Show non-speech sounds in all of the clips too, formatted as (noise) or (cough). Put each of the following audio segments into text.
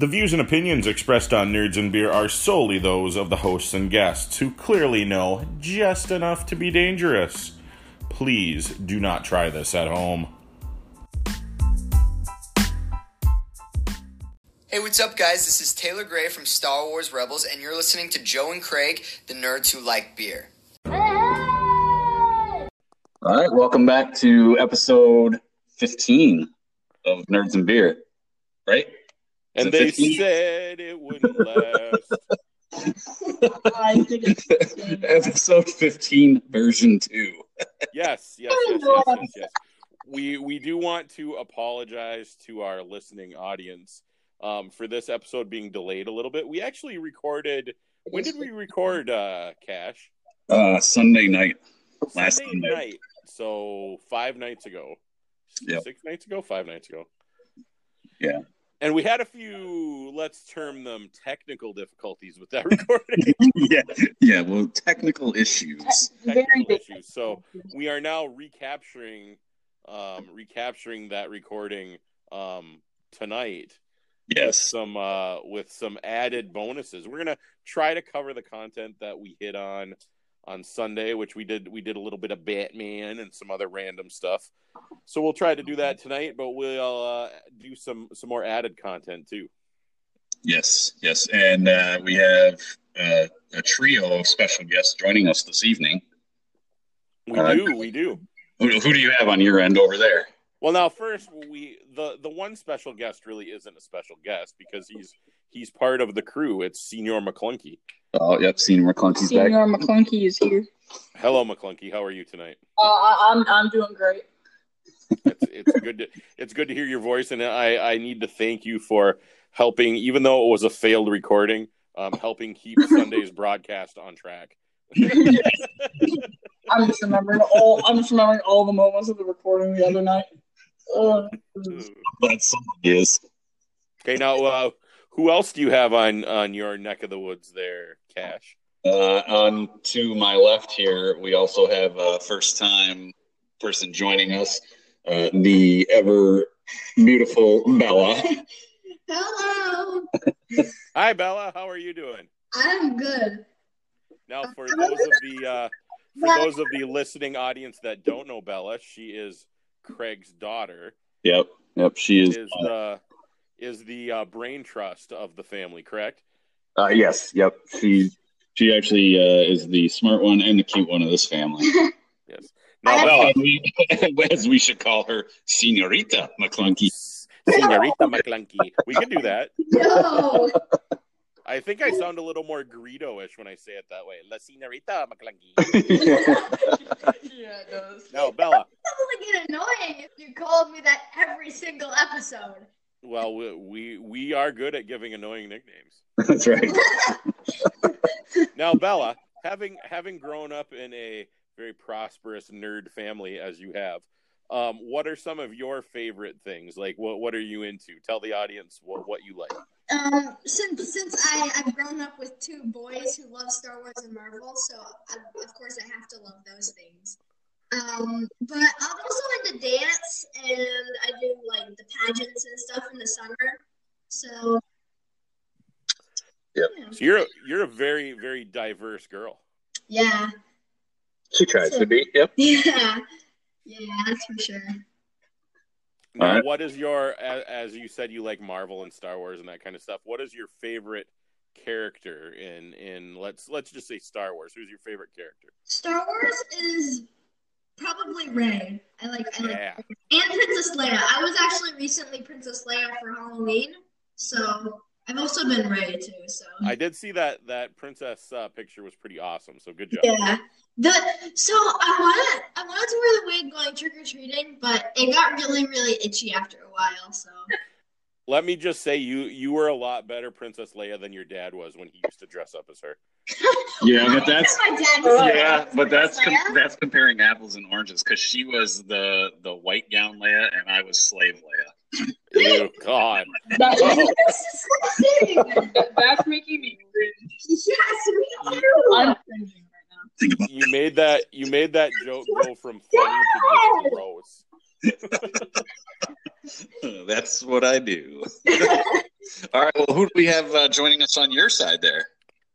The views and opinions expressed on Nerds and Beer are solely those of the hosts and guests who clearly know just enough to be dangerous. Please do not try this at home. Hey, what's up, guys? This is Taylor Gray from Star Wars Rebels, and you're listening to Joe and Craig, the nerds who like beer. All right, welcome back to episode 15 of Nerds and Beer, right? Is And they 15? said it wouldn't last. (laughs) I think it's 15. episode 15, version 2. yes, (laughs) yes, yes, yes, yes, yes. We we do want to apologize to our listening audience um, for this episode being delayed a little bit. We actually recorded. When did we record, uh, Cash? Uh, Sunday night. Last Sunday Sunday. night. So five nights ago. Yep. Six nights ago. Five nights ago. Yeah. And we had a few, let's term them technical difficulties with that (laughs) recording. (laughs) yeah, yeah, well, technical issues. Technical big. issues. So we are now recapturing um recapturing that recording um tonight with Yes. some uh with some added bonuses. We're going to try to cover the content that we hit on on Sunday, which we did we did a little bit of Batman and some other random stuff. So we'll try to do that tonight, but we'll uh do some some more added content too. Yes, yes. And uh, we have uh, a trio of special guests joining us this evening. We Uh, do, we do. Who, who do you have on your end over there? Well, now first we the the one special guest really isn't a special guest because he's he's part of the crew. It's Senior McClunky. Oh, yep, Senior McClunky's back. Senior McClunky is here. Hello, McClunky. How are you tonight? Uh, I, I'm I'm doing great. It's it's good to it's good to hear your voice, and I I need to thank you for helping, even though it was a failed recording, um, helping keep (laughs) Sunday's broadcast on track. (laughs) I'm just remembering all I'm just remembering all the moments of the recording the other night. Uh, That's something is. okay, now uh, who else do you have on on your neck of the woods there, Cash? Uh, on to my left here, we also have a first time person joining us, uh, the ever beautiful Bella. Hello. Hi, Bella. How are you doing? I'm good. Now, for those of the uh, for those of the listening audience that don't know Bella, she is Craig's daughter. Yep, yep, she is. Is the is the uh, brain trust of the family, correct? Uh, yes, yep. She she actually uh, is the smart one and the cute one of this family. (laughs) Yes. Now, I- Bella, we, as we should call her, Senorita McClunky. (laughs) Senorita McClunky. We can do that. No. I think I sound a little more Greedo-ish when I say it that way. La Senorita McClunky. (laughs) yeah, it does. Now, Bella. That would get annoying if you called me that every single episode. Well, we, we we are good at giving annoying nicknames. (laughs) That's right. (laughs) Now, Bella, having having grown up in a very prosperous nerd family as you have, um, what are some of your favorite things? Like, what what are you into? Tell the audience what what you like. Um, since since I I've grown up with two boys who love Star Wars and Marvel, so I, of course I have to love those things. Um, but I'm also into dance, and I do like the pageants and stuff in the summer. So. Yep. Yeah. So you're a, you're a very very diverse girl. Yeah. She tries to be. Yep. (laughs) Yeah. Yeah, that's for sure. Now, All right. what is your as, as you said you like Marvel and Star Wars and that kind of stuff? What is your favorite character in in let's let's just say Star Wars? Who's your favorite character? Star Wars is probably Rey. I like I like Yeah. and Princess Leia. I was actually recently Princess Leia for Halloween, so I've also been Rey too. So I did see that that princess uh, picture was pretty awesome. So good job. yeah. The so I wanted I wanted to wear the wig going trick or treating, but it got really really itchy after a while. So Let me just say you you were a lot better Princess Leia than your dad was when he used to dress up as her. (laughs) Yeah, but that's (laughs) my dad. was yeah, like, but that's com- that's comparing apples and oranges because she was the the white gown Leia and I was slave Leia. (laughs) Ew, God. That's, Oh. It's disgusting. that- that's making me cringe. yes, me too. I'm cringing right now. You made that you made that joke go from funny to gross. (laughs) That's what I do. (laughs) All right. Well, who do we have uh, joining us on your side there?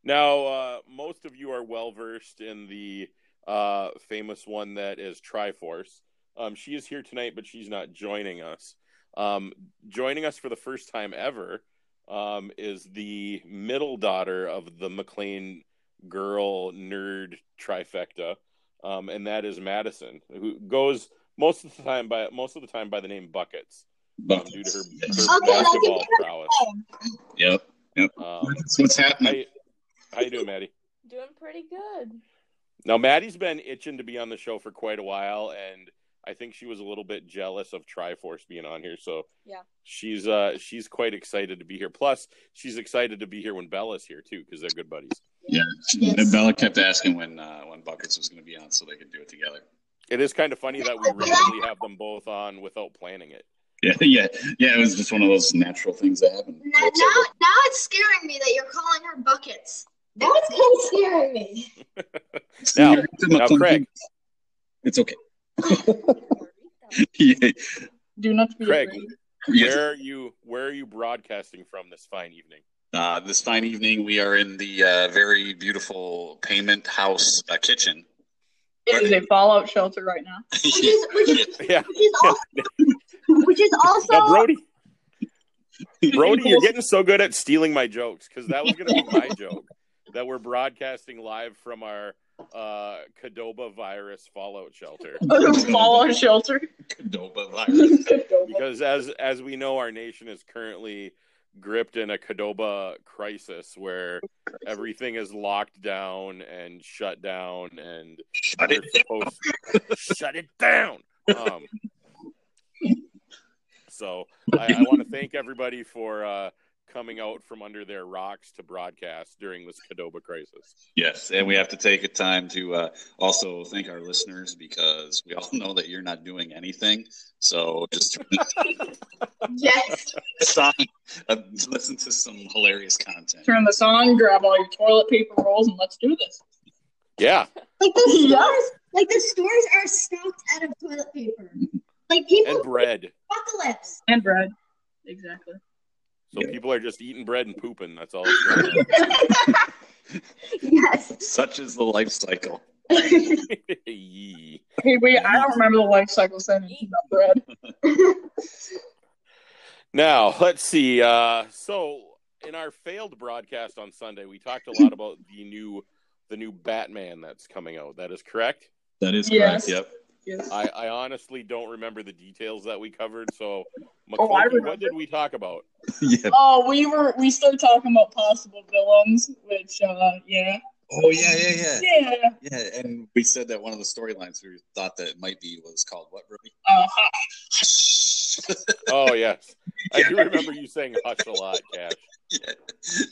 Now, uh, most of you are well versed in the uh, famous one that is Triforce. Um, she is here tonight, but she's not joining us. Um, joining us for the first time ever um, is the middle daughter of the McLean girl nerd trifecta, um, and that is Madison, who goes most of the time by most of the time by the name Buckets, um, due to her, Yes. her Okay, basketball prowess. Yep. Um, That's what's happening. you, how you doing, Maddie? Doing pretty good. Now, Maddie's been itching to be on the show for quite a while, and I think she was a little bit jealous of Triforce being on here. So Yeah. she's uh she's quite excited to be here. Plus, she's excited to be here when Bella's here too, because they're good buddies. Yeah. Yes. Bella kept asking when uh, when Buckets was going to be on so they could do it together. It is kind of funny that we randomly have them both on without planning it. Yeah, (laughs) yeah, yeah. It was just one of those natural things that happened. Now, now, now it's scaring me that you're calling her buckets. That's kind of scaring me. (laughs) Now- now, Craig. It's okay. (laughs) yeah. Do not be Craig. afraid. Where are you? Where are you broadcasting from this fine evening? Uh, this fine evening, we are in the uh, very beautiful Payment House uh, kitchen. It is a fallout shelter right now. (laughs) Which is, which is, (laughs) Yeah, which is also, (laughs) which is also now, Brody. Brody, you're getting so good at stealing my jokes because that was going to be my joke. That we're broadcasting live from our uh, Cadoba virus fallout shelter. fallout shelter. Cadoba virus. Because as as we know, our nation is currently gripped in a Cadoba crisis where everything is locked down and shut down, and Shut it. supposed (laughs) shut it down. Um, (laughs) so I, I want to thank everybody for uh, coming out from under their rocks to broadcast during this Cadoba crisis. Yes, and we have to take a time to uh, also thank our listeners because we all (laughs) know that you're not doing anything. So just (laughs) yes. song, uh, listen to some hilarious content. Turn this on, grab all your toilet paper rolls, and let's do this. Yeah, (laughs) Like the Yeah. stores, like the stores are stocked out of toilet paper. Like people and bread. apocalypse. And bread. Exactly. So people are just eating bread and pooping. That's all. That's going on. yes. Such is the life cycle. Yee. (laughs) Hey, wait, I don't remember the life cycle sentence about bread. (laughs) Now, let's see. Uh, so, in our failed broadcast on Sunday, we talked a lot about the new the new Batman that's coming out. That is correct. That is Yes. correct. Yep. Yes. I, I honestly don't remember the details that we covered. So, Oh, I McClunky, remember. what did we talk about? yeah. Oh, we were we started talking about possible villains, which uh yeah. Oh yeah, yeah, yeah. Yeah. Yeah, and we said that one of the storylines we thought that it might be was called what, Brody? Uh Oh (laughs) yes, I do remember you saying "hush" a lot, Cash. (laughs) yeah.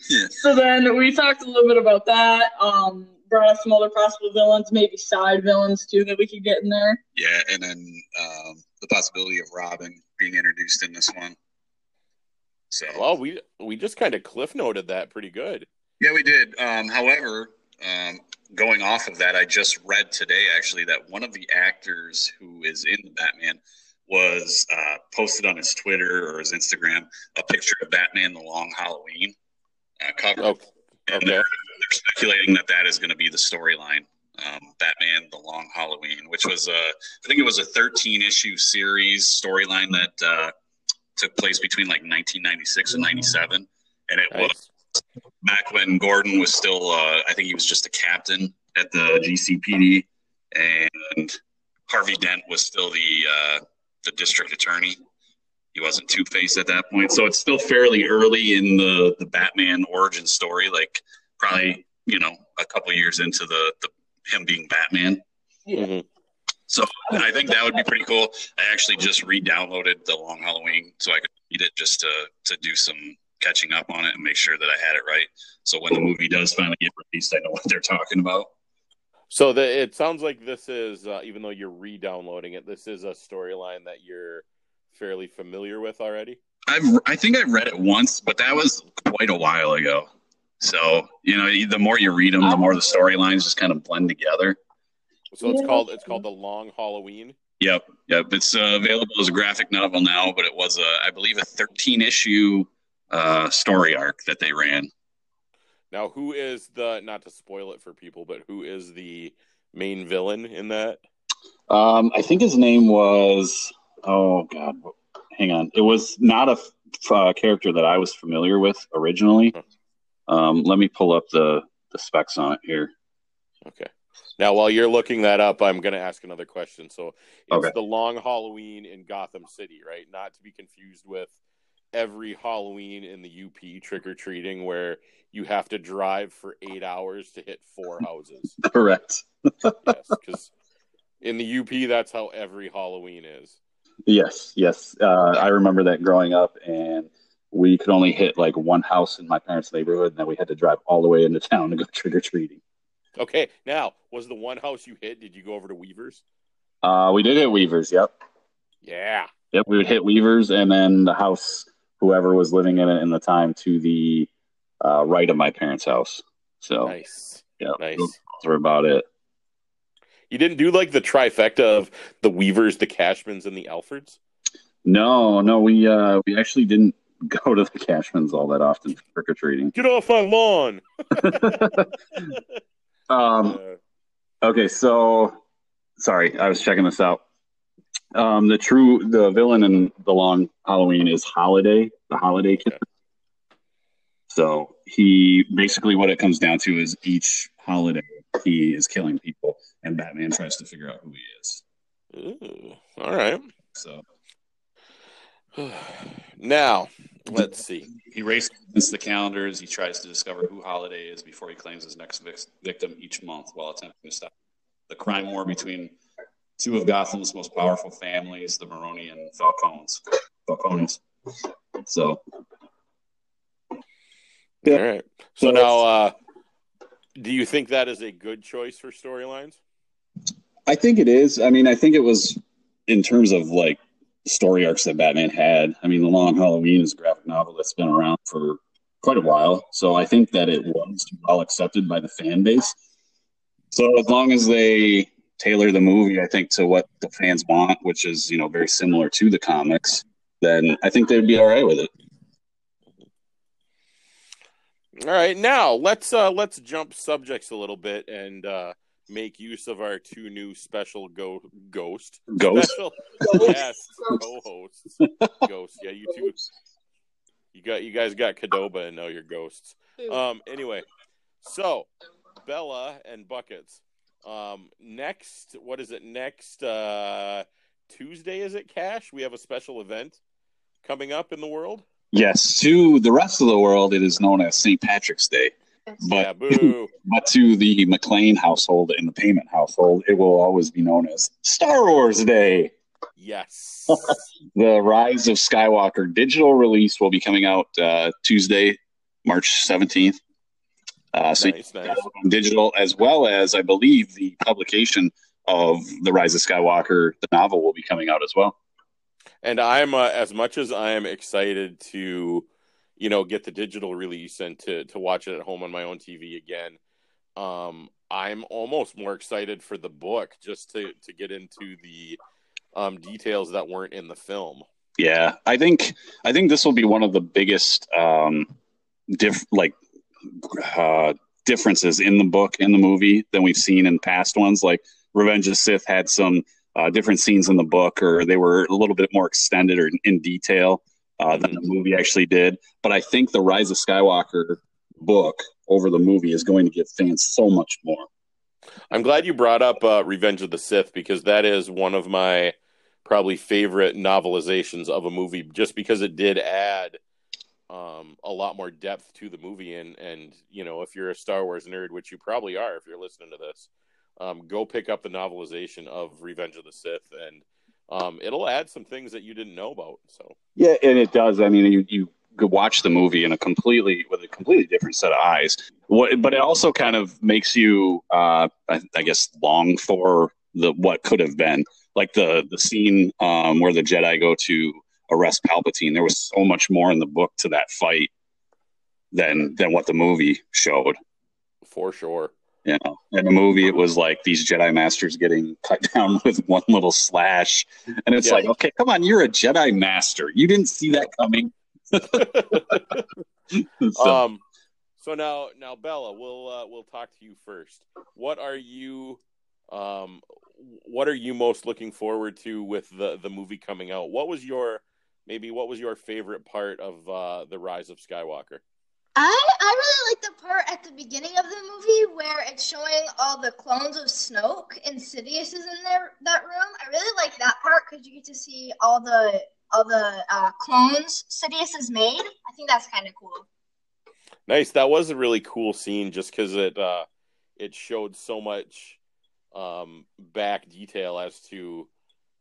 yeah. so then we talked a little bit about that. Um brought up some other possible villains, maybe side villains too that we could get in there. Yeah, and then um, the possibility of Robin being introduced in this one. So Well, we we just kind of cliff noted that pretty good. yeah, we did. Um, however, um, going off of that, I just read today actually that one of the actors who is in the Batman was uh, posted on his Twitter or his Instagram a picture of Batman: The Long Halloween uh, cover. Oh, And okay. Speculating that that is going to be the storyline. Um, Batman: The Long Halloween, which was a, I think it was a 13 issue series storyline that uh, took place between like 1996 and 97, and it was back when Gordon was still, uh, I think he was just a captain at the GCPD, and Harvey Dent was still the uh, the district attorney. He wasn't Two Face at that point, so it's still fairly early in the the Batman origin story. Like probably you know a couple years into the, the him being Batman. Mhm. So I think that would be pretty cool. I actually just re-downloaded the Long Halloween so I could read it just to to do some catching up on it and make sure that I had it right. So when the movie does finally get released, I know what they're talking about. So the, it sounds like this is, uh, even though you're re-downloading it, this is a storyline that you're fairly familiar with already. I've I think I read it once, but that was quite a while ago. So you know, the more you read them, the more the storylines just kind of blend together. So it's called it's called the Long Halloween. Yep, yep. It's uh, available as a graphic novel now, but it was a, I believe, a 13 issue uh, story arc that they ran. Now, who is the not to spoil it for people, but who is the main villain in that? Um, I think his name was oh god, hang on. It was not a uh, character that I was familiar with originally. Um, let me pull up the the specs on it here. Okay. Now, while you're looking that up, I'm going to ask another question. So, it's Okay. the Long Halloween in Gotham City, right? Not to be confused with every Halloween in the UP trick or treating, where you have to drive for eight hours to hit four houses. (laughs) Correct. yes, because in the UP, that's how every Halloween is. Yes, yes. Uh, I remember that growing up, and we could only hit like one house in my parents' neighborhood, and then we had to drive all the way into town to go (laughs) trick or treating. Okay, now was the one house you hit? Did you go over to Weavers? Uh, we did hit Weavers. Yep, Yeah. yep. We would hit Weavers, and then the house, whoever was living in it in the time, to the uh, right of my parents' house. So, Nice. yeah, Nice. those were about it. You didn't do like the trifecta of the Weavers, the Cashmans, and the Alfords? No, no, we uh, we actually didn't (laughs) go to the Cashmans all that often for trick or treating. Get off my lawn. (laughs) (laughs) Um, Okay, so sorry, I was checking this out. Um, the true the villain in the long Halloween is Holiday, the Holiday Killer. So he basically what it comes down to is each holiday he is killing people, and Batman tries to figure out who he is. ooh, all right. So Now, let's see. he races against the calendars. He tries to discover who Holiday is before he claims his next victim each month, while attempting to stop the crime war between two of Gotham's most powerful families, the Maroni and Falcones. Falcones. So Yeah. All right. So now, uh, do you think that is a good choice for storylines? I think it is. I mean, I think it was in terms of like story arcs that Batman had. I mean, The Long Halloween is a graphic novel that's been around for quite a while. So I think that it was well accepted by the fan base. So as long as they tailor the movie, I think, to what the fans want, which is, you know, very similar to the comics, then I think they'd be all right with it. All right. Now let's uh, let's jump subjects a little bit and uh, make use of our two new special go ghost Ghost. special guest co-hosts. (laughs) Ghost. Yeah, you two. You got you guys got Cadoba and now you're ghosts. Um. Anyway, so Bella and buckets. Um. Next, what is it? Next uh, Tuesday is it? Cash. We have a special event coming up in the world. Yes, to the rest of the world, it is known as St. Patrick's Day. But yeah. Boo. But to the McLean household and the payment household, it will always be known as Star Wars Day. yes. (laughs) The Rise of Skywalker digital release will be coming out uh, Tuesday, March 17th. Uh, so nice. Nice. on digital, as well as I believe the publication of The Rise of Skywalker, the novel, will be coming out as well. And I'm uh, as much as I am excited to, you know, get the digital release and to to watch it at home on my own TV again. Um, I'm almost more excited for the book just to to get into the um, details that weren't in the film. Yeah, I think I think this will be one of the biggest um, diff like uh, differences in the book in the movie than we've seen in past ones. Like Revenge of Sith had some uh, different scenes in the book, or they were a little bit more extended or in detail uh, than the movie actually did. But I think the Rise of Skywalker book over the movie is going to give fans so much more. I'm glad you brought up uh, Revenge of the Sith because that is one of my probably favorite novelizations of a movie, just because it did add um, a lot more depth to the movie. And and you know, if you're a Star Wars nerd, which you probably are, if you're listening to this, um, go pick up the novelization of Revenge of the Sith, and um, it'll add some things that you didn't know about. So Yeah, and it does. I mean, you you could watch the movie in a completely with a completely different set of eyes. What, but it also kind of makes you, uh, I, I guess, long for the what could have been. Like the the scene um, where the Jedi go to arrest Palpatine. There was so much more in the book to that fight than than what the movie showed. for sure. You know, in the movie, it was like these Jedi masters getting (laughs) cut down with one little slash, and it's Yeah. like, okay, come on, you're a Jedi master. You didn't see that coming. (laughs) So, um so now now bella we'll uh, we'll talk to you first what are you um what are you most looking forward to with the the movie coming out what was your maybe what was your favorite part of uh the rise of skywalker I I really like the part at the beginning of the movie where it's showing all the clones of Snoke and Sidious is in there that room. I really like that part because you get to see all the all the uh, clones Sidious has made. I think that's kind of cool. nice that was a really cool scene just because it uh it showed so much um back detail as to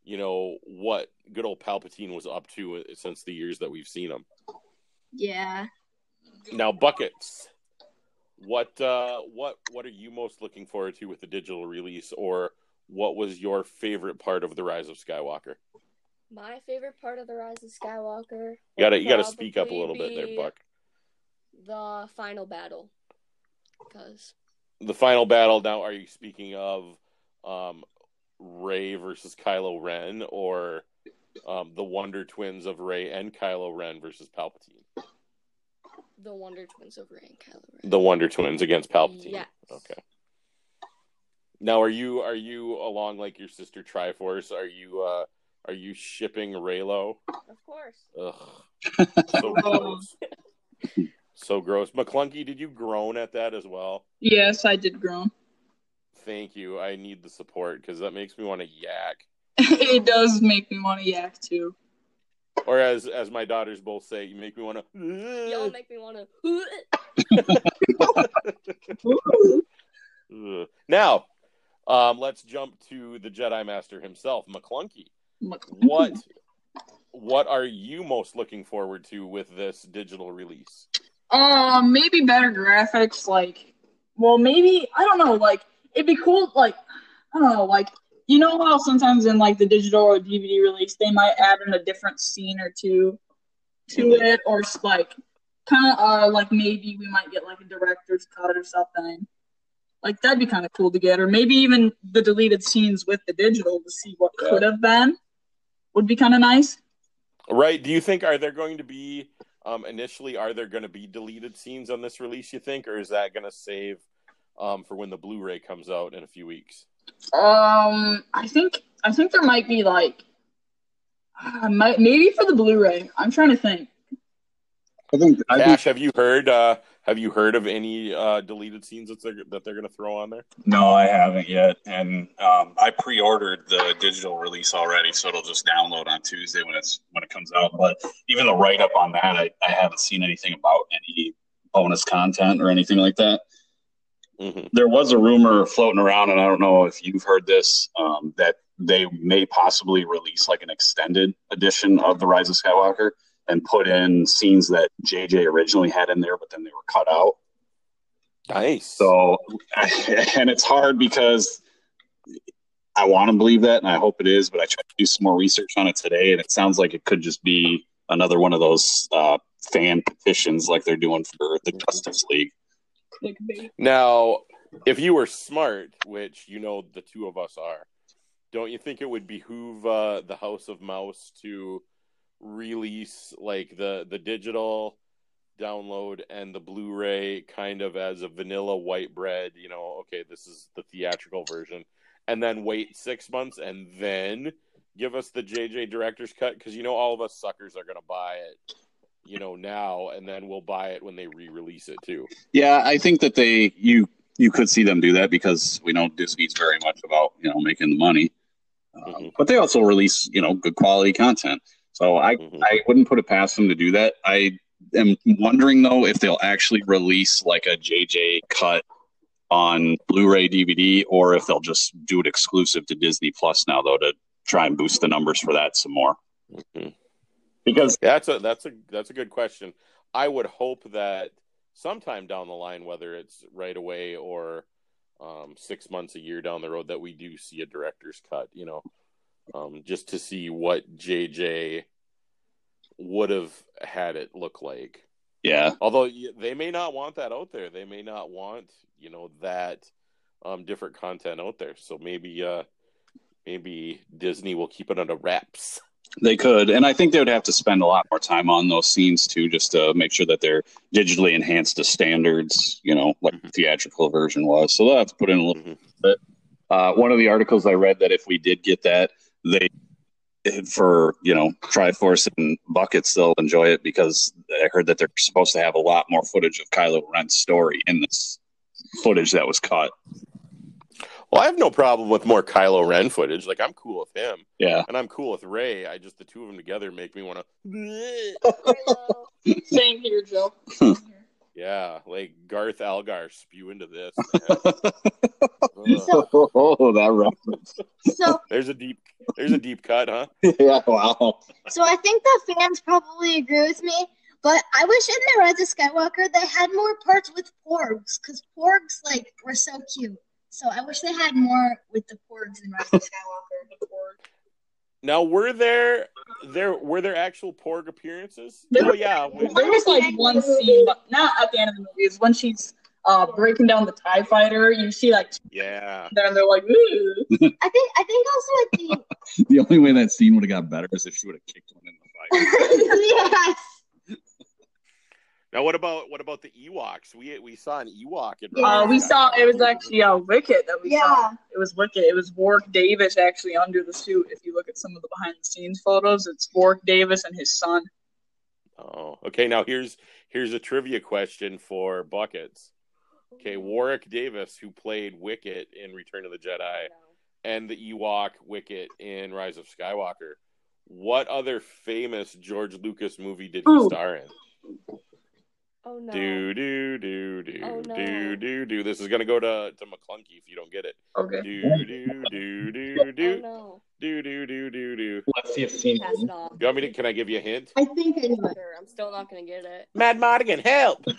you know what good old palpatine was up to since the years that we've seen him Yeah. Now buckets what uh what what are you most looking forward to with the digital release or what was your favorite part of the rise of skywalker My favorite part of the Rise of Skywalker. you gotta you gotta speak up a little bit there buck The final battle, because the final battle now are you speaking of um rey versus kylo ren or um the wonder twins of rey and kylo ren versus palpatine the Wonder Twins over Rey and the wonder twins against palpatine Yes. okay now are you are you along like your sister triforce are you uh are you shipping reylo Of course. Ugh. So gross. (laughs) so gross. McClunky, did you groan at that as well? Yes, I did groan. Thank you. I need the support because that makes me want to yak. (laughs) it does make me want to yak too. Or as as my daughters both say, you make me want to. Y'all make me want to. (laughs) Now, um, let's jump to the Jedi Master himself, McClunky. What what are you most looking forward to with this digital release? Um, maybe better graphics. Like, well, maybe I don't know. Like, it'd be cool. Like, I don't know. Like, you know how sometimes in like the digital or DVD release they might add in a different scene or two to it, or like kind of uh like maybe we might get like a director's cut or something. Like that'd be kind of cool to get, or maybe even the deleted scenes with the digital to see what Yeah. could have been. Would be kind of nice. Right. Do you think are there going to be um initially are there going to be deleted scenes on this release you think or is that going to save um for when the Blu-ray comes out in a few weeks? Um, I think I think there might be like, uh, might, maybe for the Blu-ray. I'm trying to think. I think I think have you heard uh have you heard of any uh deleted scenes that they're that they're going to throw on there? no, I haven't yet, and um, I pre-ordered the digital release already, so it'll just download on Tuesday when it's when it comes out. But even the write-up on that, I, I haven't seen anything about any bonus content or anything like that. Mhm. there was a rumor floating around, and I don't know if you've heard this, um, that they may possibly release like an extended edition of The Rise of Skywalker and put in scenes that JJ originally had in there, but then they were cut out. Nice. So, (laughs) and it's hard because I want to believe that, and I hope it is, but I tried to do some more research on it today, and it sounds like it could just be another one of those uh, fan petitions like they're doing for the Justice League. Now, if you were smart, which you know the two of us are, don't you think it would behoove uh, the House of Mouse to release like the the digital download and the Blu-ray kind of as a vanilla white bread? You know, okay, this is the theatrical version, and then wait six months and then give us the JJ director's cut because you know all of us suckers are gonna buy it, you know, now, and then we'll buy it when they re-release it too. Yeah, I think that they you you could see them do that because we know Disney's very much about you know making the money, um, Mhm. but they also release you know good quality content. So I Mhm. I wouldn't put it past them to do that. I am wondering though if they'll actually release like a JJ cut on Blu-ray DVD or if they'll just do it exclusive to Disney Plus now though to try and boost the numbers for that some more. Mhm. Because That's a that's a that's a good question. I would hope that sometime down the line, whether it's right away or um, six months, a year down the road, that we do see a director's cut. You know, um, just to see what JJ would have had it look like. yeah, Although they may not want that out there, they may not want you know that um, different content out there. So maybe uh, maybe Disney will keep it under wraps. (laughs) They could, and I think they would have to spend a lot more time on those scenes too, just to make sure that they're digitally enhanced to standards. You know, like the theatrical version was. So they'll have to put in a little Mhm. bit. Uh, one of the articles I read that if we did get that, they for you know Triforce and buckets they'll enjoy it because I heard that they're supposed to have a lot more footage of Kylo Ren's story in this footage that was cut. Well, I have no problem with more Kylo Ren footage. Like I'm cool with him, Yeah, and I'm cool with Rey. I just the two of them together make me want to. (laughs) (laughs) Same here, Joe. (laughs) Yeah, like Garth Algar spew into this. man. So, oh, that reference. so, there's a deep, there's a deep cut, huh? yeah, wow. so I think the fans probably agree with me. But I wish in the Rise of Skywalker they had more parts with porgs, because porgs like were so cute. So I wish they had more with the porgs in Rise of Skywalker. Now, were there there were there actual Porg appearances? There- oh yeah, we- There was like one scene, but not at the end of the movie. Is when she's uh, breaking down the Tie Fighter. You see like yeah. there, and they're like, Ooh. I think I think also at the (laughs) The only way that scene would have got better is if she would have kicked one in the (laughs) fight. yes. Now, what about what about the Ewoks? We we saw an Ewok. In Yeah. Uh, we saw it was actually uh, Wicket that we Yeah. saw. It was Wicket. It was Warwick Davis actually under the suit. If you look at some of the behind the scenes photos, it's Warwick Davis and his son. Oh, okay. Now here's here's a trivia question for buckets. Okay, Warwick Davis, who played Wicket in Return of the Jedi, and the Ewok Wicket in Rise of Skywalker. What other famous George Lucas movie did he Ooh. star in? Oh no. Do do do oh, do Oh, no. do do do. This is gonna go to to McClunky if you don't get it. Okay. Do do do do oh, do. Oh no. do do do do do. Let's see if scene. Pass it off. You want me to? Can I give you a hint? I think I know. Sure, I'm still not gonna get it. Madmartigan, help! (laughs)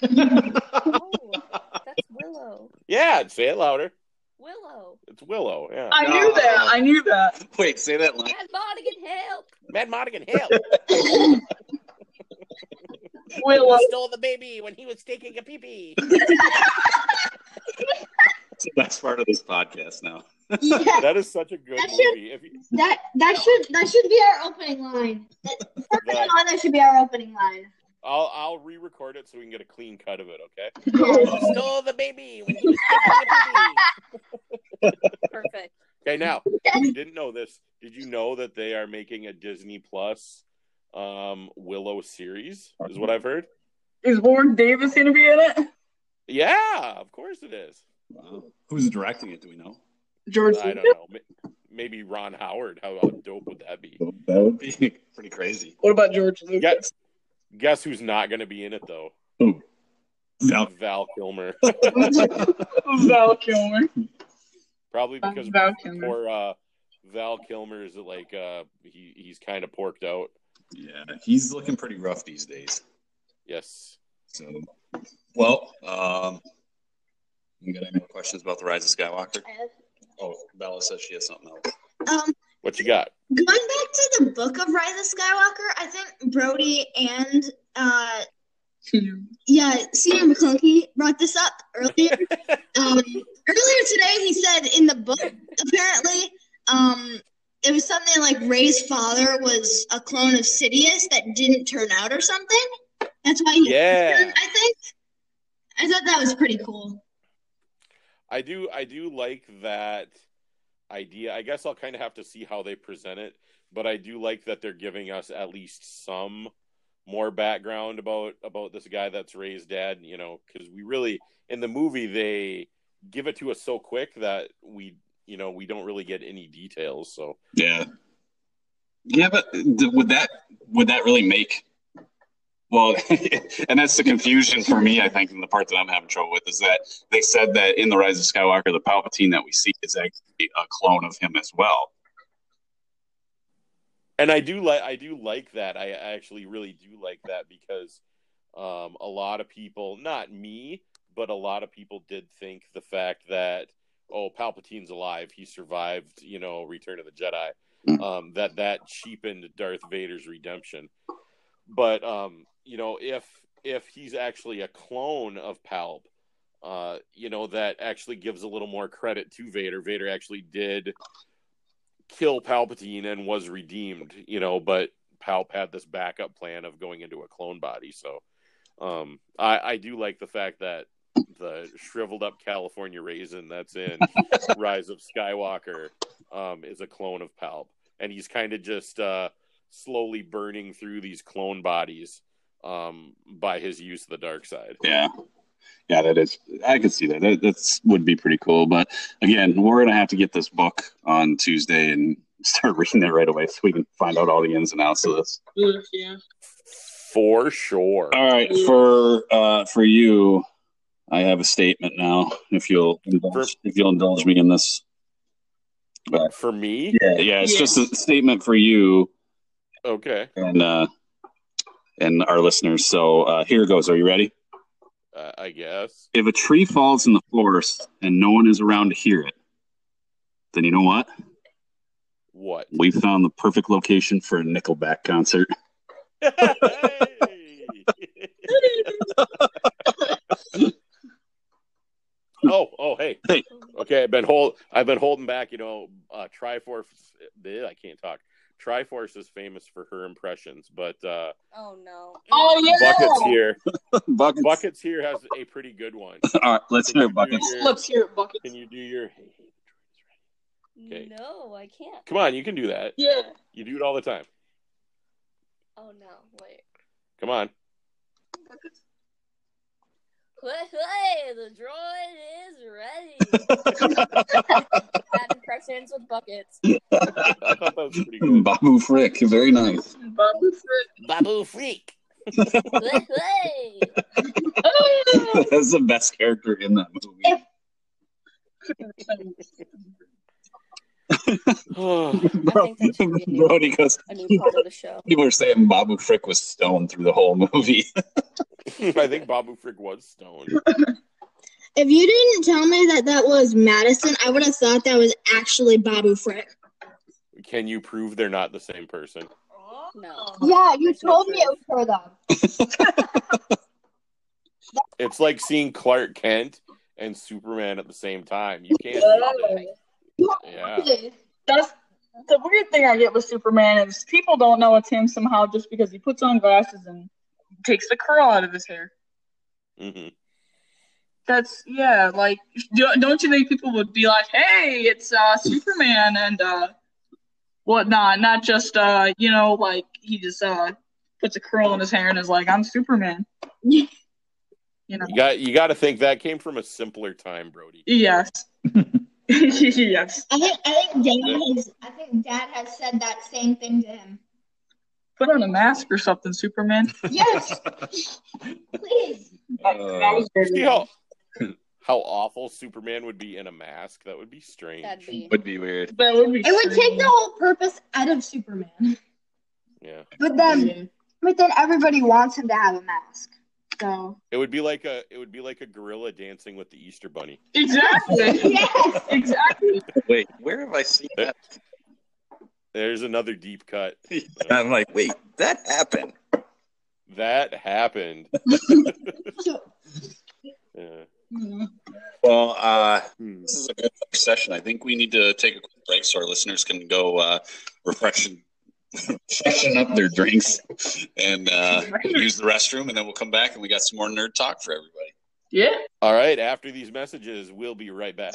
Oh, that's Willow. Yeah, say it louder. Willow. It's Willow. Yeah. I knew that. I knew that. Wait, say that line. Mad Modigan, help! Madmartigan, help! (laughs) (laughs) Willow. He stole the baby when he was taking a pee pee. That's the best part of this podcast now. Yeah, That is such a good That should- movie. If you, that that should that should be our opening line. That, from That- on, that should be our opening line. I'll I'll re-record it so we can get a clean cut of it. Okay. (laughs) He stole the baby when he (laughs) was taking a pee pee. Perfect. Okay, now if you didn't know this. Did you know that they are making a Disney Plus um, Willow series? Is what I've heard. Is Warren Davis going to be in it? Yeah, of course it is. Wow. Who's directing it? Do we know? George. I don't know. Maybe Ron Howard. How, how dope would that be? That would be (laughs) pretty crazy. What about George Lucas? Guess who's not going to be in it though? Who? Val. (laughs) Val Kilmer. (laughs) Val Kilmer. Probably because Val Kilmer. poor uh, Val Kilmer is like uh, he he's kind of porked out. Yeah, he's looking pretty rough these days. Yes. So, well, um, you got any more questions about the Rise of Skywalker? Oh, Bella says she has something else. Um, What you got? going back to the book of Rise of Skywalker, I think Brody and uh, yeah, Senior McClunky brought this up earlier. (laughs) um, earlier today, he said in the book, apparently, um, it was something like Rey's father was a clone of Sidious that didn't turn out or something. That's why he. Yeah. I think. I thought that was pretty cool. I do I do like that idea. I guess I'll kind of have to see how they present it, but I do like that they're giving us at least some more background about about this guy that's Rey's dad, you know, cuz we really in the movie they give it to us so quick that we you know, we don't really get any details, so Yeah. Yeah, but would that would that really make? Well, (laughs) and that's the confusion for me. I think, and the part that I'm having trouble with is that they said that in the Rise of Skywalker, the Palpatine that we see is actually a clone of him as well. and I do like I do like that. I actually really do like that because um, a lot of people, not me, but a lot of people did think the fact that oh Palpatine's alive, he survived, you know, Return of the Jedi, Mm. um, that that cheapened Darth Vader's redemption. But um, you know, if if he's actually a clone of Palp, uh, you know, that actually gives a little more credit to Vader. Vader actually did kill Palpatine and was redeemed, you know, but Palp had this backup plan of going into a clone body. So um, I, I do like the fact that the shriveled up California raisin that's in (laughs) Rise of Skywalker um, is a clone of Palp. And he's kind of just uh, slowly burning through these clone bodies um, by his use of the dark side. Yeah. Yeah, that is. I could see that. That that's, would be pretty cool. But again, we're gonna have to get this book on Tuesday and (laughs) start reading it right away so we can find out all the ins and outs of this. Yeah. For sure. All right, for uh, for you, I have a statement now. If you'll indulge, if you'll indulge me in this. For me? Yeah, yeah. It's Yeah. just a statement for you Okay. and uh, and our listeners. So uh, here goes. Are you ready? Uh, I guess. If a tree falls in the forest and no one is around to hear it, then you know what? What? We found the perfect location for a Nickelback concert. (laughs) (laughs) Hey! Oh, oh, hey. (laughs) Hey. Okay, I've been hold. I've been holding back. You know, uh, Triforce. I can't talk. Triforce is famous for her impressions, but uh, Oh no. Oh yeah. Buckets here. (laughs) Buckets. Buckets here has a pretty good one. (laughs) All right, let's Can hear Buckets. your- Let's hear buckets. Can you do your? Hey, hey, the droid is ready. Okay. No, I can't. Come on, you can do that. Yeah. You do it all the time. Oh no, wait. Come on. Hey, hey, the droid is ready. (laughs) Bad impressions with buckets. (laughs) I thought that was pretty good. Mm, Babu Frick, very nice. Babu Frick. Babu Frick. Hey, hey. (laughs) That's the best character in that movie. Oh, (laughs) I think that be a new- Brody goes, A new part of the show. (laughs) people were saying Babu Frick was stoned through the whole movie. (laughs) I think Babu Frick was stoned. If you didn't tell me that that was Madison, I would have thought that was actually Babu Frick. Can you prove they're not the same person? No. Yeah, you told me it was her though. It's like seeing Clark Kent and Superman at the same time. You can't. Do that. Yeah. That's the weird thing I get with Superman is people don't know it's him somehow just because he puts on glasses and takes the curl out of his hair. Mm-hmm. That's yeah, like do- don't you think people would be like, "Hey, it's uh Superman," and uh whatnot, not just uh you know like he just uh puts a curl in his hair and is like, "I'm Superman." (laughs) you know. You got. You got to think that came from a simpler time, Brody. Yes. (laughs) yes. I think I think Dad has I think Dad has said that same thing to him. Put on a mask or something, Superman. Yes, (laughs) please. That, that was See how how awful Superman would be in a mask. That would be strange. That'd be. Would be weird. that would be It would take the whole purpose out of Superman. Yeah. But then, but then everybody wants him to have a mask. So It would be like a. It would be like a gorilla dancing with the Easter Bunny. Exactly. (laughs) yes, exactly. Wait, where have I seen that? There's another deep cut. (laughs) I'm like, wait, that happened. That happened. (laughs) Yeah. Well, uh, Hmm. this is a good session. I think we need to take a quick break so our listeners can go uh, refresh and (laughs) freshen up their drinks and uh, use the restroom, and then we'll come back and we got some more nerd talk for everybody. Yeah. All right. After these messages, we'll be right back.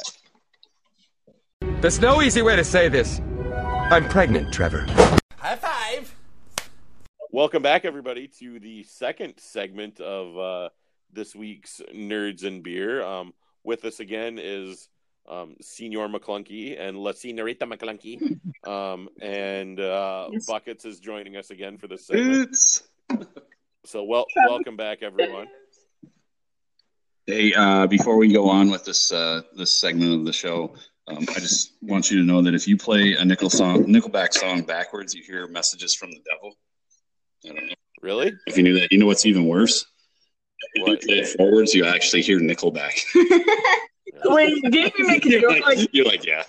There's no easy way to say this. I'm pregnant, Trevor. High five. Welcome back, everybody, to the second segment of uh, this week's Nerds and Beer. Um, with us again is um, Senior McClunky and La Senorita McClunky. (laughs) Um, and uh, Yes. Buckets is joining us again for this segment. Oops. So, well, welcome back, everyone. Hey, uh, before we go on with this uh, this segment of the show, um, I just want you to know that if you play a Nickel song, Nickelback song backwards, you hear messages from the devil. I don't know Really? if you knew that. You know what's even worse? If you play it forwards, you actually hear Nickelback. (laughs) (laughs) Wait, didn't we make a joke like, like? you're like, yeah.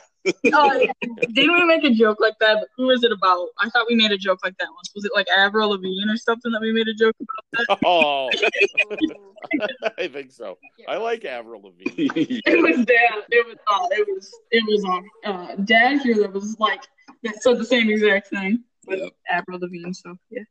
Oh, yeah. Didn't we make a joke like that? But who is it about? I thought we made a joke like that once. Was it like Avril Lavigne or something that we made a joke about? (laughs) Oh, (laughs) I think so. I like Avril Lavigne. It was dad. It was uh, it was it was um uh, dad here that was like Yeah, said the same exact thing with Yep. Avril Lavigne. So yeah.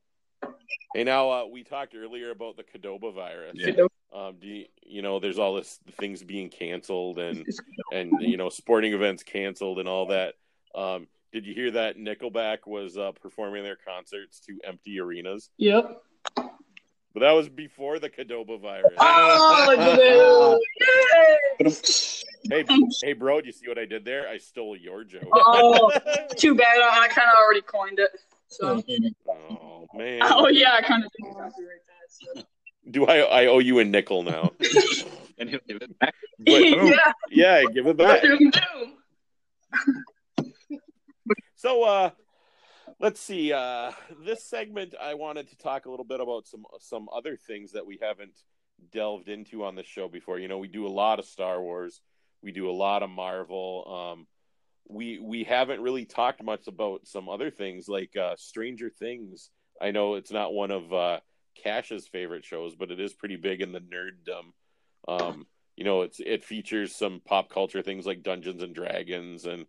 Hey, now uh, we talked earlier about the Cadoba virus. Yeah. Um, do you, you know, there's all this things being canceled and and you know sporting events canceled and all that. Um, did you hear that Nickelback was uh, performing their concerts to empty arenas? Yep. But that was before the Cadoba virus. Oh, (laughs) hey, hey, bro, do you see what I did there? I stole your joke. Oh, (laughs) too bad. I kind of already coined it. So. (laughs) oh man, Oh yeah, I kind of did copyright that. So. do I? I owe you a nickel now. (laughs) And he'll give it back. But, (laughs) yeah. yeah, give it back. Doom, doom. So uh let's see. Uh this segment I wanted to talk a little bit about some some other things that we haven't delved into on the show before. You know, we do a lot of Star Wars, we do a lot of Marvel. Um we we haven't really talked much about some other things like uh Stranger Things. I know it's not one of uh Cash's favorite shows, but it is pretty big in the nerddom. Um you know, it's it features some pop culture things like Dungeons and Dragons and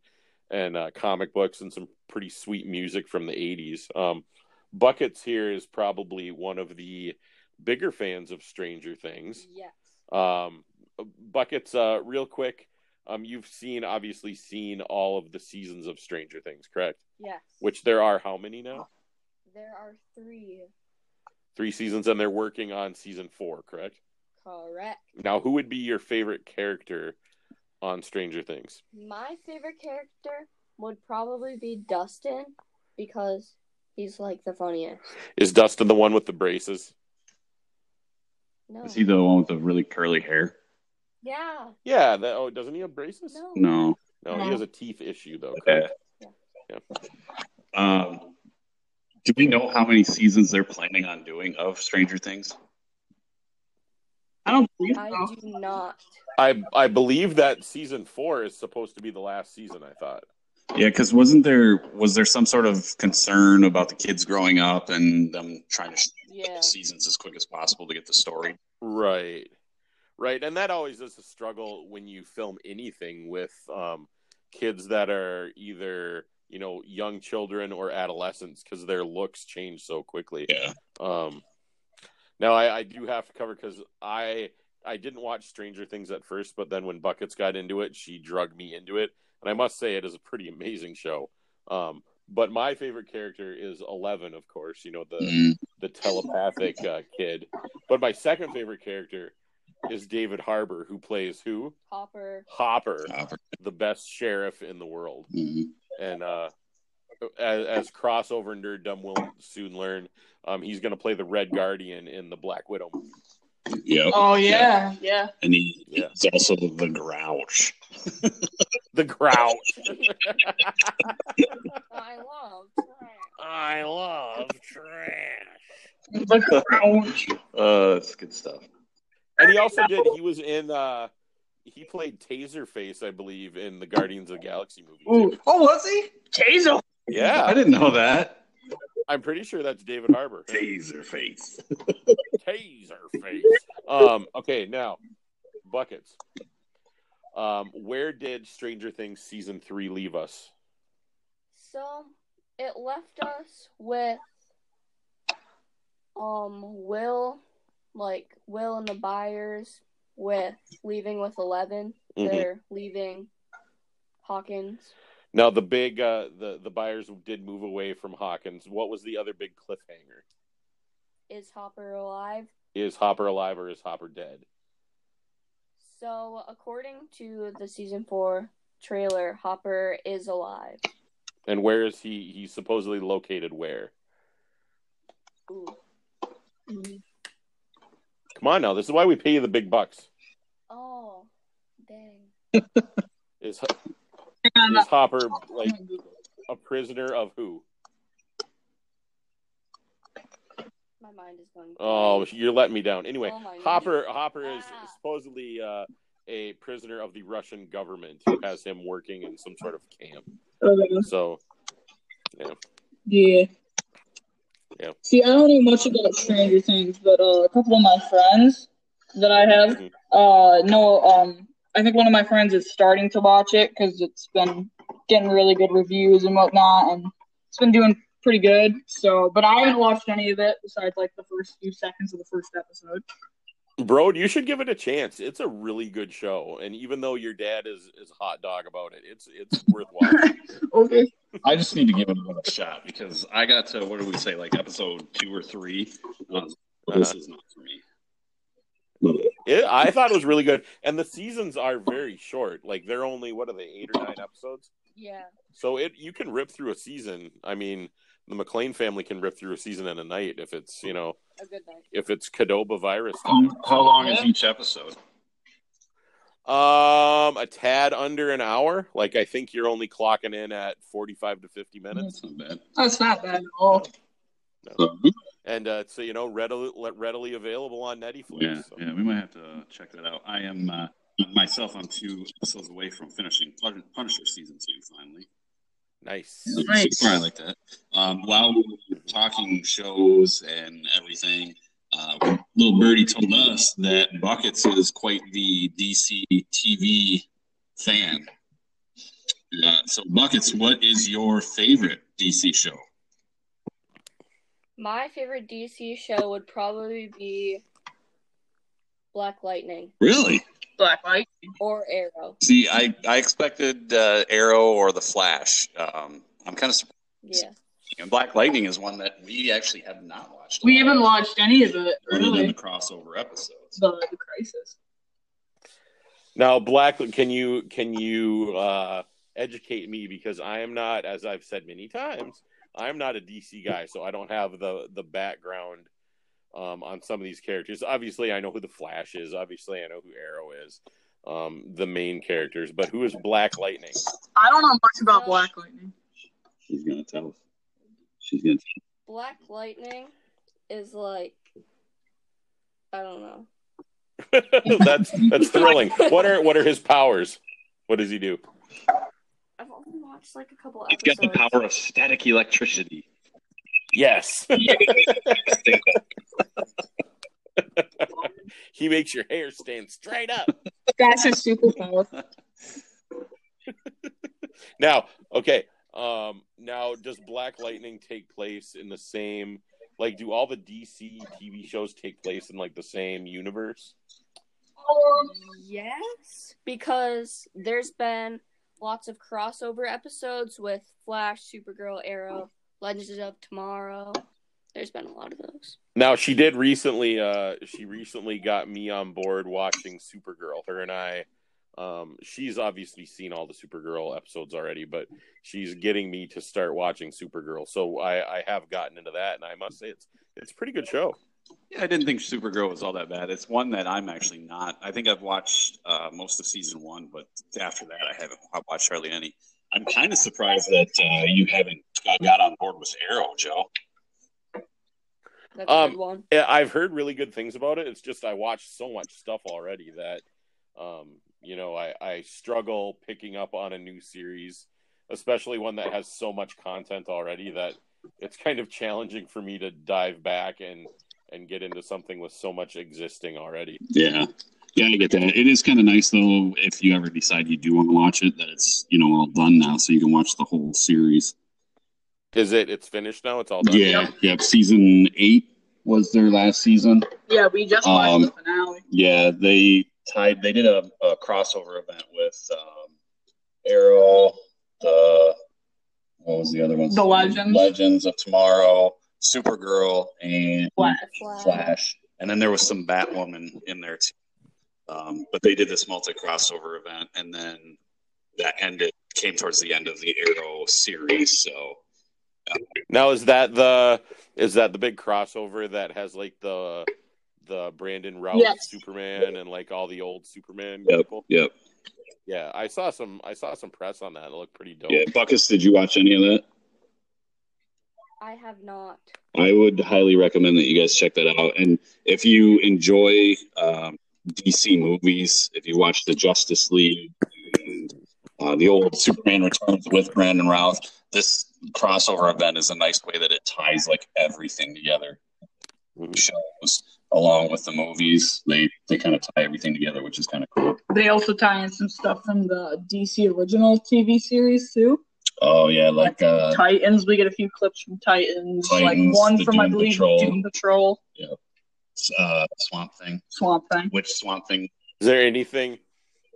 and uh, comic books and some pretty sweet music from the 80s. Um, Buckets here is probably one of the bigger fans of Stranger Things. Yes. Um, Buckets, uh, real quick, um, you've seen obviously seen all of the seasons of Stranger Things, correct? Yes. Which there are how many now? There are three. Three seasons, and they're working on season four, correct? Correct. Now, who would be your favorite character on Stranger Things? My favorite character would probably be Dustin because he's like the funniest. Is Dustin the one with the braces? No. Is he the one with the really curly hair? Yeah. Yeah. That, oh, doesn't he have braces? No. No. No, he has a teeth issue though. Okay. Yeah. Um, do we know how many seasons they're planning on doing of Stranger Things? I don't believe I so. do not. I I believe that season four is supposed to be the last season. I thought. Yeah, because wasn't there was there some sort of concern about the kids growing up and them trying to shoot Yeah. the seasons as quick as possible to get the story? Right. Right, and that always is a struggle when you film anything with um, kids that are either you know young children or adolescents because their looks change so quickly. Yeah. Um, now I, I do have to cover because I I didn't watch Stranger Things at first, but then when Buckets got into it, she drugged me into it, and I must say it is a pretty amazing show. Um, but my favorite character is Eleven, of course. You know the Mm, the telepathic uh, kid. But my second favorite character is David Harbour, who plays who Hopper. Hopper, Hopper. the best sheriff in the world. Mhm. And uh, as, as crossover dumb will soon learn, um, he's going to play the Red Guardian in the Black Widow movie. Yep. Oh yeah, yeah. And he, Yeah. he's also the Grouch. The Grouch. I love. I love trash. The Grouch. (laughs) Uh, that's good stuff. And he also did. He was in. Uh, he played Taserface, I believe, in the Guardians of the Galaxy movie. Ooh. Oh, was he? Taser. Yeah, I didn't know that. I'm pretty sure that's David Harbour. Taser face. Taser face. Um, okay, now buckets. Um, where did Stranger Things season three leave us? So it left us with um Will, like Will and the Byers, with leaving with 11 they Mhm. They're leaving Hawkins. Now the big uh, the the Byers did move away from Hawkins. What was the other big cliffhanger? Is Hopper alive? Is Hopper alive or is Hopper dead? So according to the season four trailer, Hopper is alive. And where is he? He's supposedly located where? Ooh. Come on now, this is why we pay you the big bucks. Oh, dang. (laughs) Is is Hopper like a prisoner of who? My mind is going. Oh, you're letting me down. Anyway, Oh my Hopper Hopper is Ah. supposedly uh, a prisoner of the Russian government who has him working in some sort of camp. uh, So, yeah. Yeah. See, I don't know much about Stranger Things, but uh, a couple of my friends that I have Mhm. uh know. Um, I think one of my friends is starting to watch it because it's been getting really good reviews and whatnot, and it's been doing pretty good. So, but I haven't watched any of it besides like the first few seconds of the first episode. Bro, you should give it a chance. It's a really good show, and even though your dad is is hot dog about it, it's it's worth watching. (laughs) Okay. I just need to give it another shot because I got to what do we say, like episode two or three. Uh, This is not for me. It, I thought it was really good, and the seasons are very short. Like they're only what are they, eight or nine episodes? Yeah. So it you can rip through a season. I mean, the McLean family can rip through a season in a night if it's you know A good night. if it's Cadoba virus time. How, how long is each episode? Um, a tad under an hour. Like I think you're only clocking in at forty-five to fifty minutes, That's not bad. That's not bad at all. Mhm. and uh, so you know readily readily available on Netflix. Yeah, so. yeah, we might have to check that out. I am uh, myself. I'm two episodes away from finishing Punisher season two. Finally, Nice. Nice. I like that. Um, while we were talking shows and everything, uh, little birdie told us that Buckets is quite the DC TV fan. Uh, so, Buckets, what is your favorite DC show? My favorite DC show would probably be Black Lightning Really? Black Light. or Arrow. See, I, I expected uh, Arrow or The Flash. Um, I'm kind of surprised. Yeah. And Black Lightning is one that we actually have not watched. We haven't watched any of it other than the crossover episodes. The, the crisis. Now, Black, can you can you uh, educate me because I am not, as I've said many times, I am not a DC guy, so I don't have the the background um, on some of these characters. Obviously, I know who the Flash is. Obviously, I know who Arrow is. Um, the main characters, but who is Black Lightning? I don't know much about Black Lightning. She's gonna tell us. She's gonna. Tell Black Lightning is like I don't know. (laughs) that's that's thrilling. What are what are his powers? What does he do? I've only watched like a couple He's episodes. He's got the power of static electricity. Yes. (laughs) (laughs) (laughs) he makes your hair stand straight up. That's his superpower. (laughs) Now, okay. Um, now, does Black Lightning take place in the same? Like, do all the DC TV shows take place in like the same universe? Yes, because there's been lots of crossover episodes with Flash, Supergirl, Arrow, Legends of Tomorrow. There's been a lot of those. Now, she did recently. Uh, she recently got me on board watching Supergirl. Her and I. Um, she's obviously seen all the Supergirl episodes already, but she's getting me to start watching Supergirl. So I, I have gotten into that, and I must say it's it's a pretty good show. Yeah, I didn't think Supergirl was all that bad. It's one that I'm actually not. I think I've watched uh, most of season one, but after that, I haven't I watched hardly any. I'm kind of surprised that uh, you haven't uh, got on board with Arrow, Joe. That's a Um, good one. I've heard really good things about it. It's just I watched so much stuff already that, um, you know, I, I struggle picking up on a new series, especially one that has so much content already that it's kind of challenging for me to dive back and and get into something with so much existing already. Yeah. Yeah, I get that. It is kind of nice though if you ever decide you do want to watch it that it's you know all done now, so you can watch the whole series. Is it? It's finished now. It's all done. Yeah, yep. Season eight was their last season. Yeah, we just watched Um, the finale. Yeah, they tied. They did a, a crossover event with um, Arrow, the what was the other one? The Legends. Legends of Tomorrow, Supergirl, and Flash. Flash. Flash. And then there was some Batwoman in there too. Um, but they did this multi crossover event, and then that ended came towards the end of the Arrow series. So Now is that the is that the big crossover that has like the the Brandon Routh Yes. Superman and like all the old Superman Yep. people? yep, Yeah, I saw some. I saw some press on that. It looked pretty dope. yeah. Buckets, did you watch any of that? I have not. I would highly recommend that you guys check that out. And if you enjoy um, DC movies, if you watch the Justice League, and, uh, the old Superman Returns with Brandon Routh, this crossover event is a nice way that it ties like everything together. shows along with the movies. They they kind of tie everything together, which is kind of cool. They also tie in some stuff from the DC original TV series too. Oh yeah, like uh, Titans, we get a few clips from Titans, like one the from I believe Patrol. Doom Patrol, uh, Swamp Thing. Swamp Thing. Which Swamp Thing? Is there anything?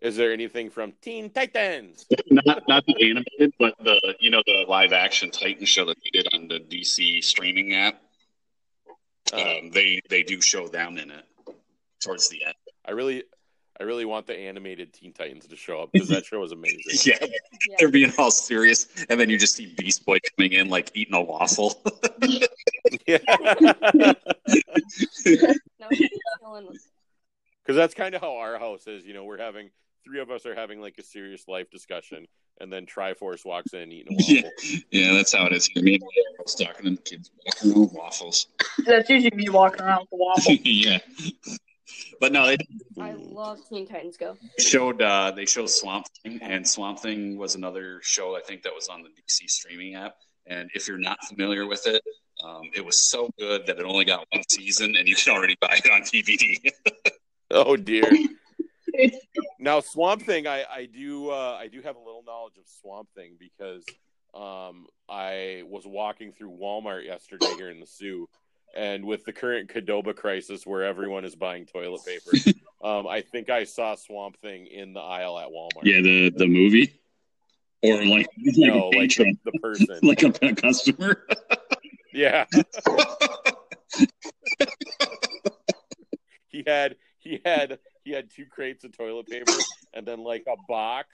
Is there anything from Teen Titans? Not not the animated, but the you know the live action Titan show that they did on the DC streaming app. Um, they they do show them in it towards the end. I really, I really want the animated Teen Titans to show up because that show was amazing. (laughs) Yeah, Yeah. they're being all serious, and then you just see Beast Boy coming in like eating a waffle. (laughs) Yeah, (laughs) No, he's chilling with because that's kind of how our house is. You know, we're having three of us are having like a serious life discussion, and then Triforce walks in eating a (laughs) waffle. yeah, yeah, that's how it is. Me and I was talking, and the kids walking around with waffles. (laughs) That's usually me walking around with the waffle. (laughs) yeah, but no, they I love Teen Titans Go. showed uh, they showed Swamp Thing, and Swamp Thing was another show I think that was on the DC streaming app. And if you're not familiar with it, um, it was so good that it only got one season, and you can already buy it on DVD. Oh dear. Now, Swamp Thing, I, I do uh, I do have a little knowledge of Swamp Thing because um, I was walking through Walmart yesterday here in the Soo, and with the current Cadoba crisis where everyone is buying toilet paper, (laughs) um, I think I saw Swamp Thing in the aisle at Walmart. yeah, the the movie, or like no, a like the, the person. (laughs) like a, a customer. yeah, (laughs) he had he had he had two crates of toilet paper and then like a box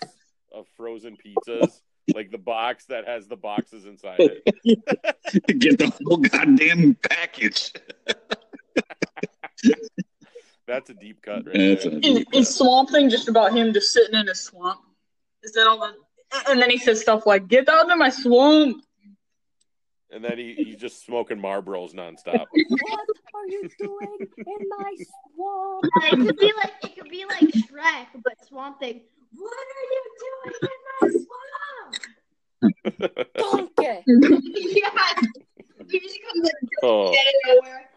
of frozen pizzas, like the box that has the boxes inside it. (laughs) Get the whole goddamn package. (laughs) That's a deep cut, right? That's there. a is, cut. is Swamp Thing just about him just sitting in a swamp? Is that all? The, and then he says stuff like, "Get out of my swamp." And then he, he's just smoking Marlboros nonstop. (laughs) What are you doing in my swamp? Yeah, it could be like it could be like Shrek, but Swamp Thing. What are you doing in my swamp? (laughs) Donkey. yeah, he just comes like Oh, out of nowhere.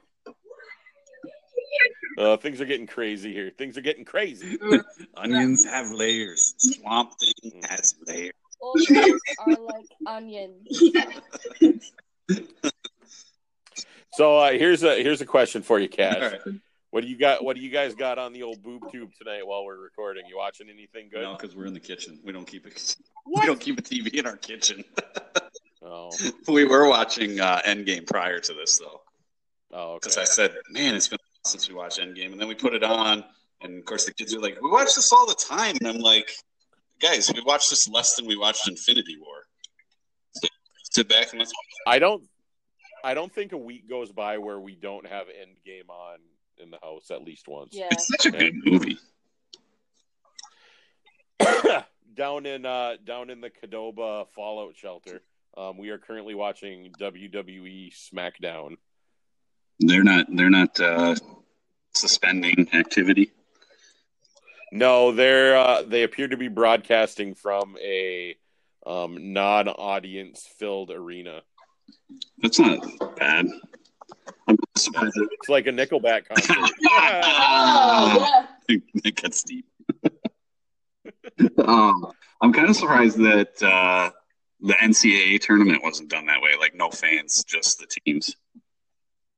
uh, things are getting crazy here. Things are getting crazy. Onions have layers. Swamp Thing has layers. All (laughs) those are like onions. So uh, here's a here's a question for you, Cash. right. What do you got? What do you guys got on the old boob tube tonight while we're recording? You watching anything good? No, because we're in the kitchen. We don't keep it. (laughs) What? We don't keep a TV in our kitchen. (laughs) Oh, we were watching uh, Endgame prior to this, though, oh, okay. because I said, "Man, it's been since we watched Endgame," and then we put it on, and of course the kids are like, "We watch this all the time," and I'm like, "Guys, we watched this less than we watched Infinity War." So sit back and let's. I don't. I don't think a week goes by where we don't have Endgame on in the house at least once. Yeah. It's such a good movie. (coughs) down in uh, down in the Cadoba Fallout shelter, um, we are currently watching WWE SmackDown. They're not. They're not uh, suspending activity. No, they're uh, they appear to be broadcasting from a um, non-audience filled arena. That's not bad. I'm surprised. It's like a Nickelback (laughs) concert. Yeah. it gets deep. (laughs) um, I'm kind of surprised that uh, the NCAA tournament wasn't done that way. Like no fans, just the teams.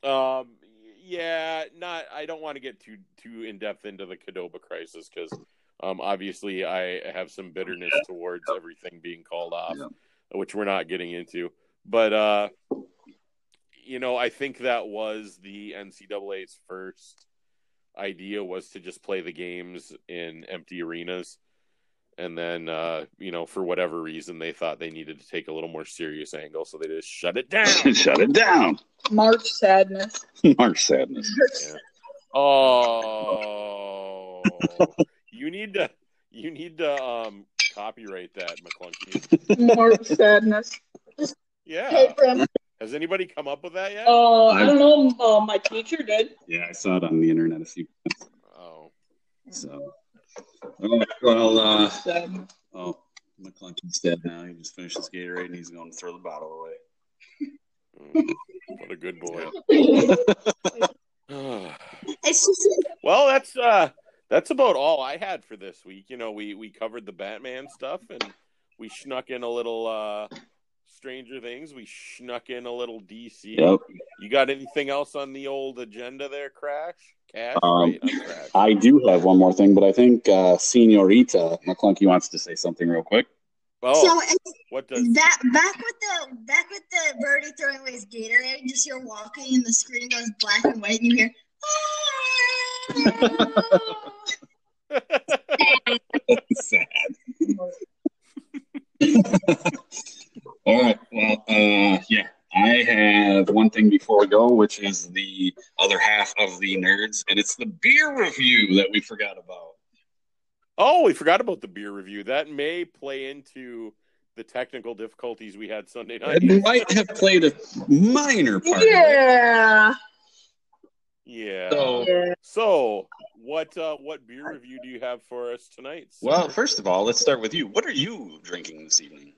Um, yeah, not. I don't want to get too too in depth into the Cadoba crisis because, um, obviously I have some bitterness towards everything being called off, Yeah. which we're not getting into. But uh, you know, I think that was the NCAA's first idea was to just play the games in empty arenas. And then, uh, you know, for whatever reason, they thought they needed to take a little more serious angle, so they just shut it down. (laughs) Shut it down. March sadness. (laughs) March sadness. Oh, you need to you need to um copyright that McClunky. March sadness. Yeah. Hey, Has anybody come up with that yet? Uh, I don't know. Uh, my teacher did. Yeah, I saw it on the internet a few times. Oh, So, all right, well, uh, Sadness. oh, McClunky's dead now. He just finished his Gatorade and he's going to throw the bottle away. mm, what a good boy. (laughs) It's just (sighs) Well, that's uh that's about all I had for this week. You know, we we covered the Batman stuff and we snuck in a little uh Stranger Things. We snuck in a little DC. Yep. You got anything else on the old agenda there, Crash? Cash? Um, Wait. I do have one more thing, but I think uh, Senorita McClunky wants to say something real quick. oh, so what does that back with the back with the birdie throwing away his Gatorade. Just you're walking and the screen goes black and white, and you hear. (laughs) Sad. (laughs) All right. Well, uh, yeah, I have one thing before we go, which is the other half of the nerds, and it's the beer review that we forgot about. Oh, we forgot about the beer review. That may play into the technical difficulties we had Sunday night. It might have played a minor part. Of it. Yeah. Yeah. So, Yeah. So, what uh, what beer review do you have for us tonight? sir? well, first of all, let's start with you. What are you drinking this evening?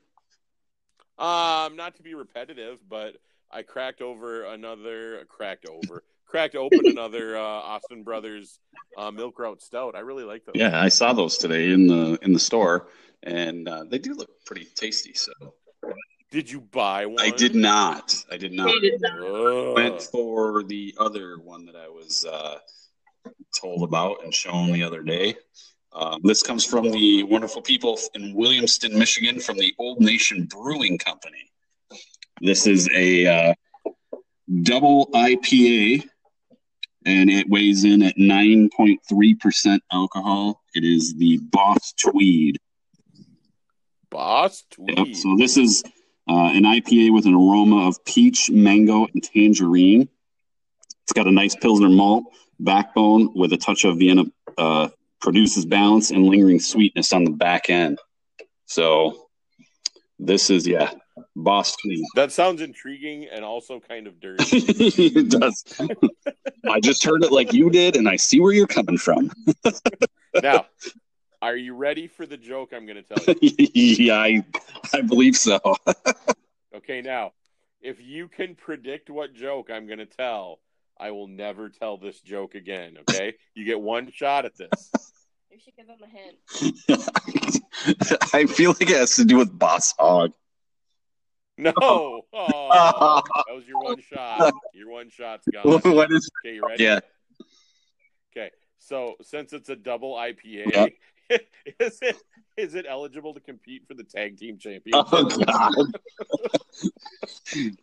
Um, not to be repetitive, but I cracked over another cracked over cracked open another uh, Austin Brothers uh, Milk Route Stout. I really like those. Yeah, I saw those today in the in the store, and uh, they do look pretty tasty. So Did you buy one? I did not. I did not. Did not. Went for the other one that I was uh, told about and shown the other day. Um, this comes from the wonderful people in Williamston, Michigan, from the Old Nation Brewing Company. This is a uh, double IPA, and it weighs in at 9.3% alcohol. It is the Boss Tweed. Boss Tweed. Yep. So this is uh, an IPA with an aroma of peach, mango, and tangerine. It's got a nice Pilsner malt backbone with a touch of Vienna. Uh, produces balance and lingering sweetness on the back end. So this is yeah, Boss Tweed. That sounds intriguing and also kind of dirty. (laughs) it does. I just heard it like you did, and I see where you're coming from. (laughs) now, are you ready for the joke I'm going to tell you? (laughs) yeah, I, I believe so. Okay, now, if you can predict what joke I'm going to tell, I will never tell this joke again. Okay, you get one shot at this. (laughs) You should give him a hint. (laughs) I feel like it has to do with Boss Hog. No, (laughs) oh, that was your one shot. Your one shot's gone. what is? Okay, you ready? Yeah. Okay, so since it's a double IPA, (laughs) is it is it eligible to compete for the tag team championship? Oh God.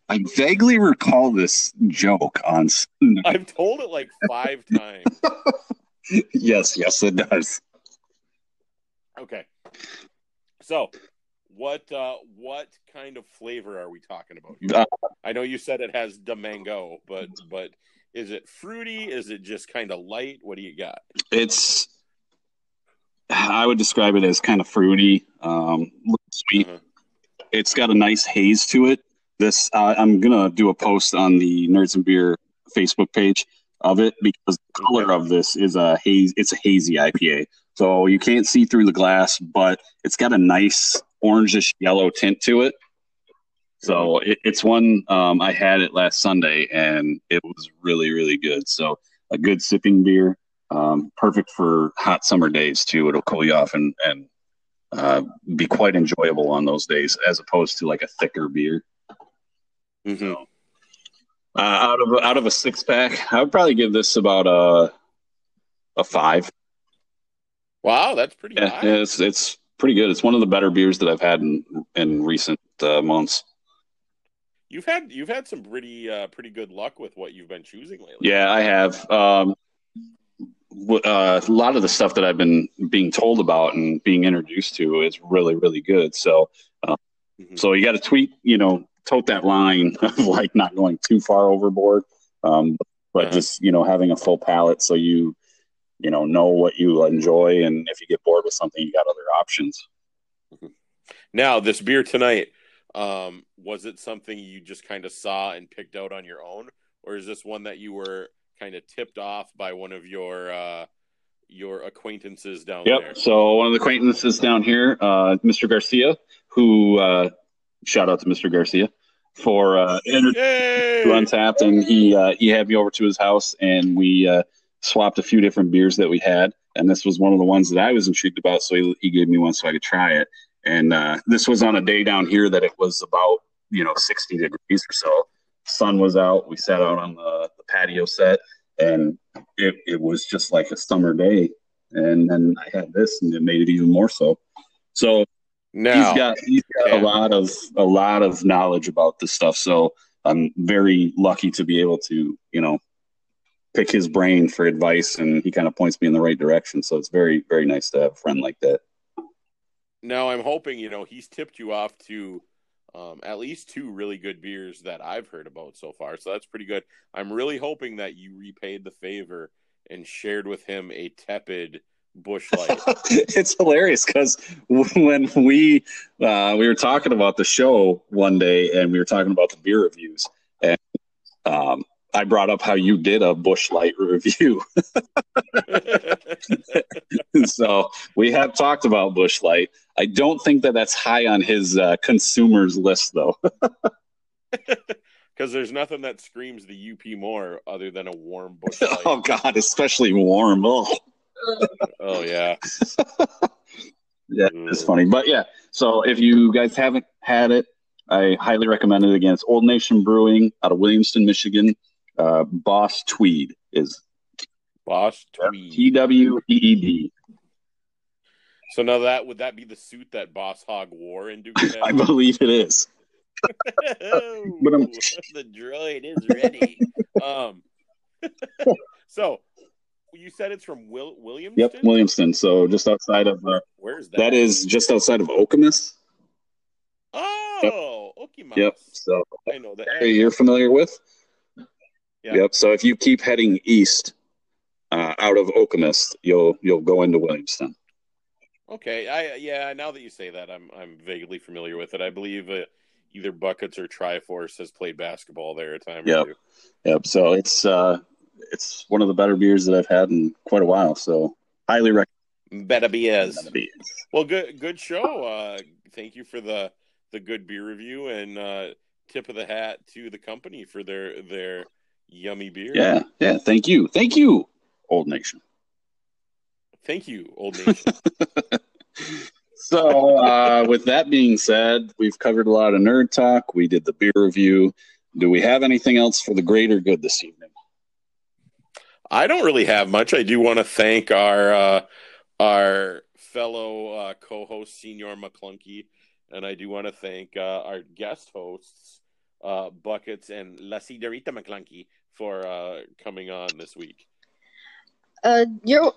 I vaguely recall this joke on. Sunday. I've told it like five (laughs) times. yes, yes, it does. Okay. So, what uh what kind of flavor are we talking about? here? Uh, I know you said it has the mango, but but is it fruity? Is it just kind of light? What do you got? It's. I would describe it as kind of fruity, um, sweet. Uh-huh. It's got a nice haze to it. This uh, I'm gonna do a post on the Nerds and Beer Facebook page of it because the color of this is a haze. It's a hazy IPA, so you can't see through the glass, but it's got a nice orangish yellow tint to it. So it, it's one um, I had it last Sunday, and it was really really good. So a good sipping beer, um, perfect for hot summer days too. It'll cool you off and and uh, be quite enjoyable on those days, as opposed to like a thicker beer. Mm-hmm. Uh, out of out of a six pack, I would probably give this about a a five. Wow, that's pretty Yeah, high. it's it's pretty good. It's one of the better beers that I've had in in recent uh, months. You've had you've had some pretty uh pretty good luck with what you've been choosing lately. Yeah, I have. Um, uh, a lot of the stuff that I've been being told about and being introduced to is really, really good. So, Mhm. so you got to tweet, you know, tote that line (laughs) of like not going too far overboard, um, but Uh-huh. just you know having a full palate so you, you know, know what you enjoy, and if you get bored with something, you got other options. Now, this beer tonight, um, was it something you just kind of saw and picked out on your own, or is this one that you were kind of tipped off by one of your uh, your acquaintances down Yep. there? So one of the acquaintances down here, uh, Mr. Garcia, who uh, shout out to Mr. Garcia for uh, Untappd, and he uh, he had me over to his house, and we uh, swapped a few different beers that we had, and this was one of the ones that I was intrigued about. So he, he gave me one so I could try it. And uh, this was on a day down here that it was about you know 60 degrees or so. Sun was out. We sat out on the, the patio set, and it, it was just like a summer day. And then I had this, and it made it even more so. So Now, he's got he's got a lot of a lot of knowledge about this stuff. So I'm very lucky to be able to you know pick his brain for advice, and he kind of points me in the right direction. So it's very very nice to have a friend like that. now I'm hoping you know he's tipped you off to um, at least two really good beers that I've heard about so far. So that's pretty good. I'm really hoping that you repaid the favor and shared with him a tepid Busch Light. (laughs) It's hilarious because (laughs) when we uh, we were talking about the show one day, and we were talking about the beer reviews, and um, I brought up how you did a Busch Light review. (laughs) so we have talked about Busch Light. I don't think that that's high on his uh, consumers list, though. (laughs) Because there's nothing that screams the UP more other than a warm Busch (laughs) Light. oh God, especially warm. Oh. Oh yeah. Yeah, it's funny. But yeah, so if you guys haven't had it, I highly recommend it. Again, it's Old Nation Brewing out of Williamston, Michigan. Uh, Boss Tweed is Boss Tweed. T W E E D. So now that would that be the suit that Boss Hog wore in Duke (laughs) I believe it is. (laughs) But I'm- (laughs) the droid is ready. um, so you said it's from Will Williamston. Yep, Williamston. So just outside of uh, Where's that? that is just outside of Okemos. Oh, Okemos. Yep. So I know that. area you're familiar with. Yeah. Yep. So if you keep heading east uh, out of Okemos, you'll you'll go into Williamston. Okay. I yeah. Now that you say that, I'm I'm vaguely familiar with it. I believe uh, either Buckets or Triforce has played basketball there a time Yep. or two. Yep. So it's uh, it's one of the better beers that I've had in quite a while. So highly recommend Better be as. that. Well, good good show. Uh, thank you for the the good beer review and uh, tip of the hat to the company for their their yummy beer. Yeah. Yeah. Thank you. Thank you, Old Nation. Thank you, Old Nation. (laughs) So uh, with that being said, we've covered a lot of nerd talk. We did the beer review. Do we have anything else for the greater good this evening? I don't really have much. I do want to thank our uh, our fellow uh, co-host, Senior McClunky, and I do want to thank uh, our guest hosts, uh, Buckets and La Señorita McClunky, for uh, coming on this week. Uh, you're.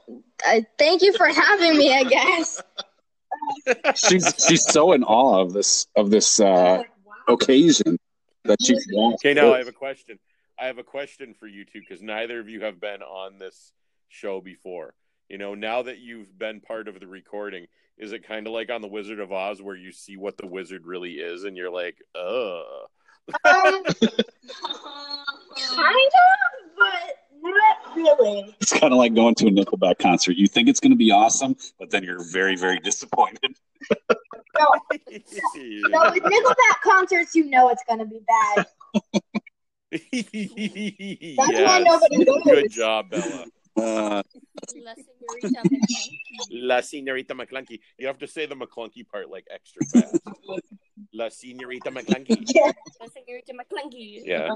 Uh, thank you for having me. I guess. (laughs) She's she's so in awe of this of this uh, occasion that she's Okay, now I have a question. I have a question for you two because neither of you have been on this show before. You know, now that you've been part of the recording, is it kind of like on the Wizard of Oz where you see what the wizard really is and you're like, "Uh." Um, (laughs) kind of, but not really. It's kind of like going to a Nickelback concert. You think it's going to be awesome, but then you're very very disappointed. (laughs) No, with Nickelback concerts, you know it's gonna be bad. yes. why nobody goes. Good job, Bella. Uh, La Señorita McClunky. La Señorita McClunky. You have to say the McClunky part like extra fast. La Señorita McClunky. La Señorita McClunky. Yeah.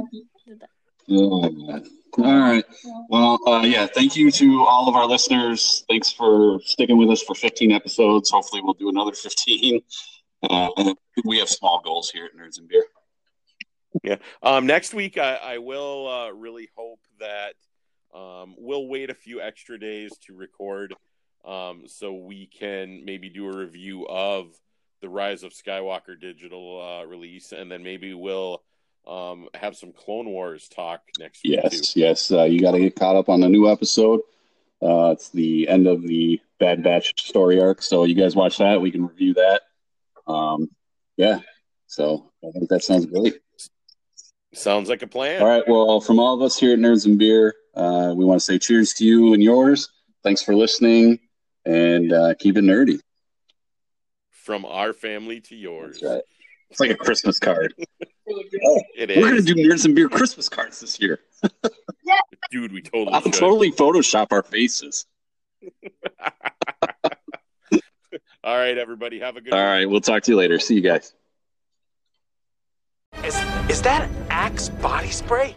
All right. Well, uh, yeah. Thank you to all of our listeners. Thanks for sticking with us for 15 episodes. Hopefully, we'll do another (laughs) 15. Uh, we have small goals here at Nerds and Beer. Um, next week, I, I will uh, really hope that um, we'll wait a few extra days to record um, so we can maybe do a review of the Rise of Skywalker digital uh, release, and then maybe we'll um, have some Clone Wars talk next week. Yes, too. yes. Uh, you got to get caught up on the new episode. Uh, it's the end of the Bad Batch story arc. So you guys watch that. We can review that. Um, yeah. So I think that sounds great. Sounds like a plan. All right. Well, from all of us here at Nerds and Beer, uh, we want to say cheers to you and yours. Thanks for listening and uh, keep it nerdy. From our family to yours. That's right. It's like a Christmas card. Oh, it We're gonna do Nerds and Beer Christmas cards this year. (laughs) dude. We totally I'll should. totally Photoshop our faces. (laughs) All right, everybody, have a good. All one. right, we'll talk to you later. See you guys. Is, is that Axe body spray?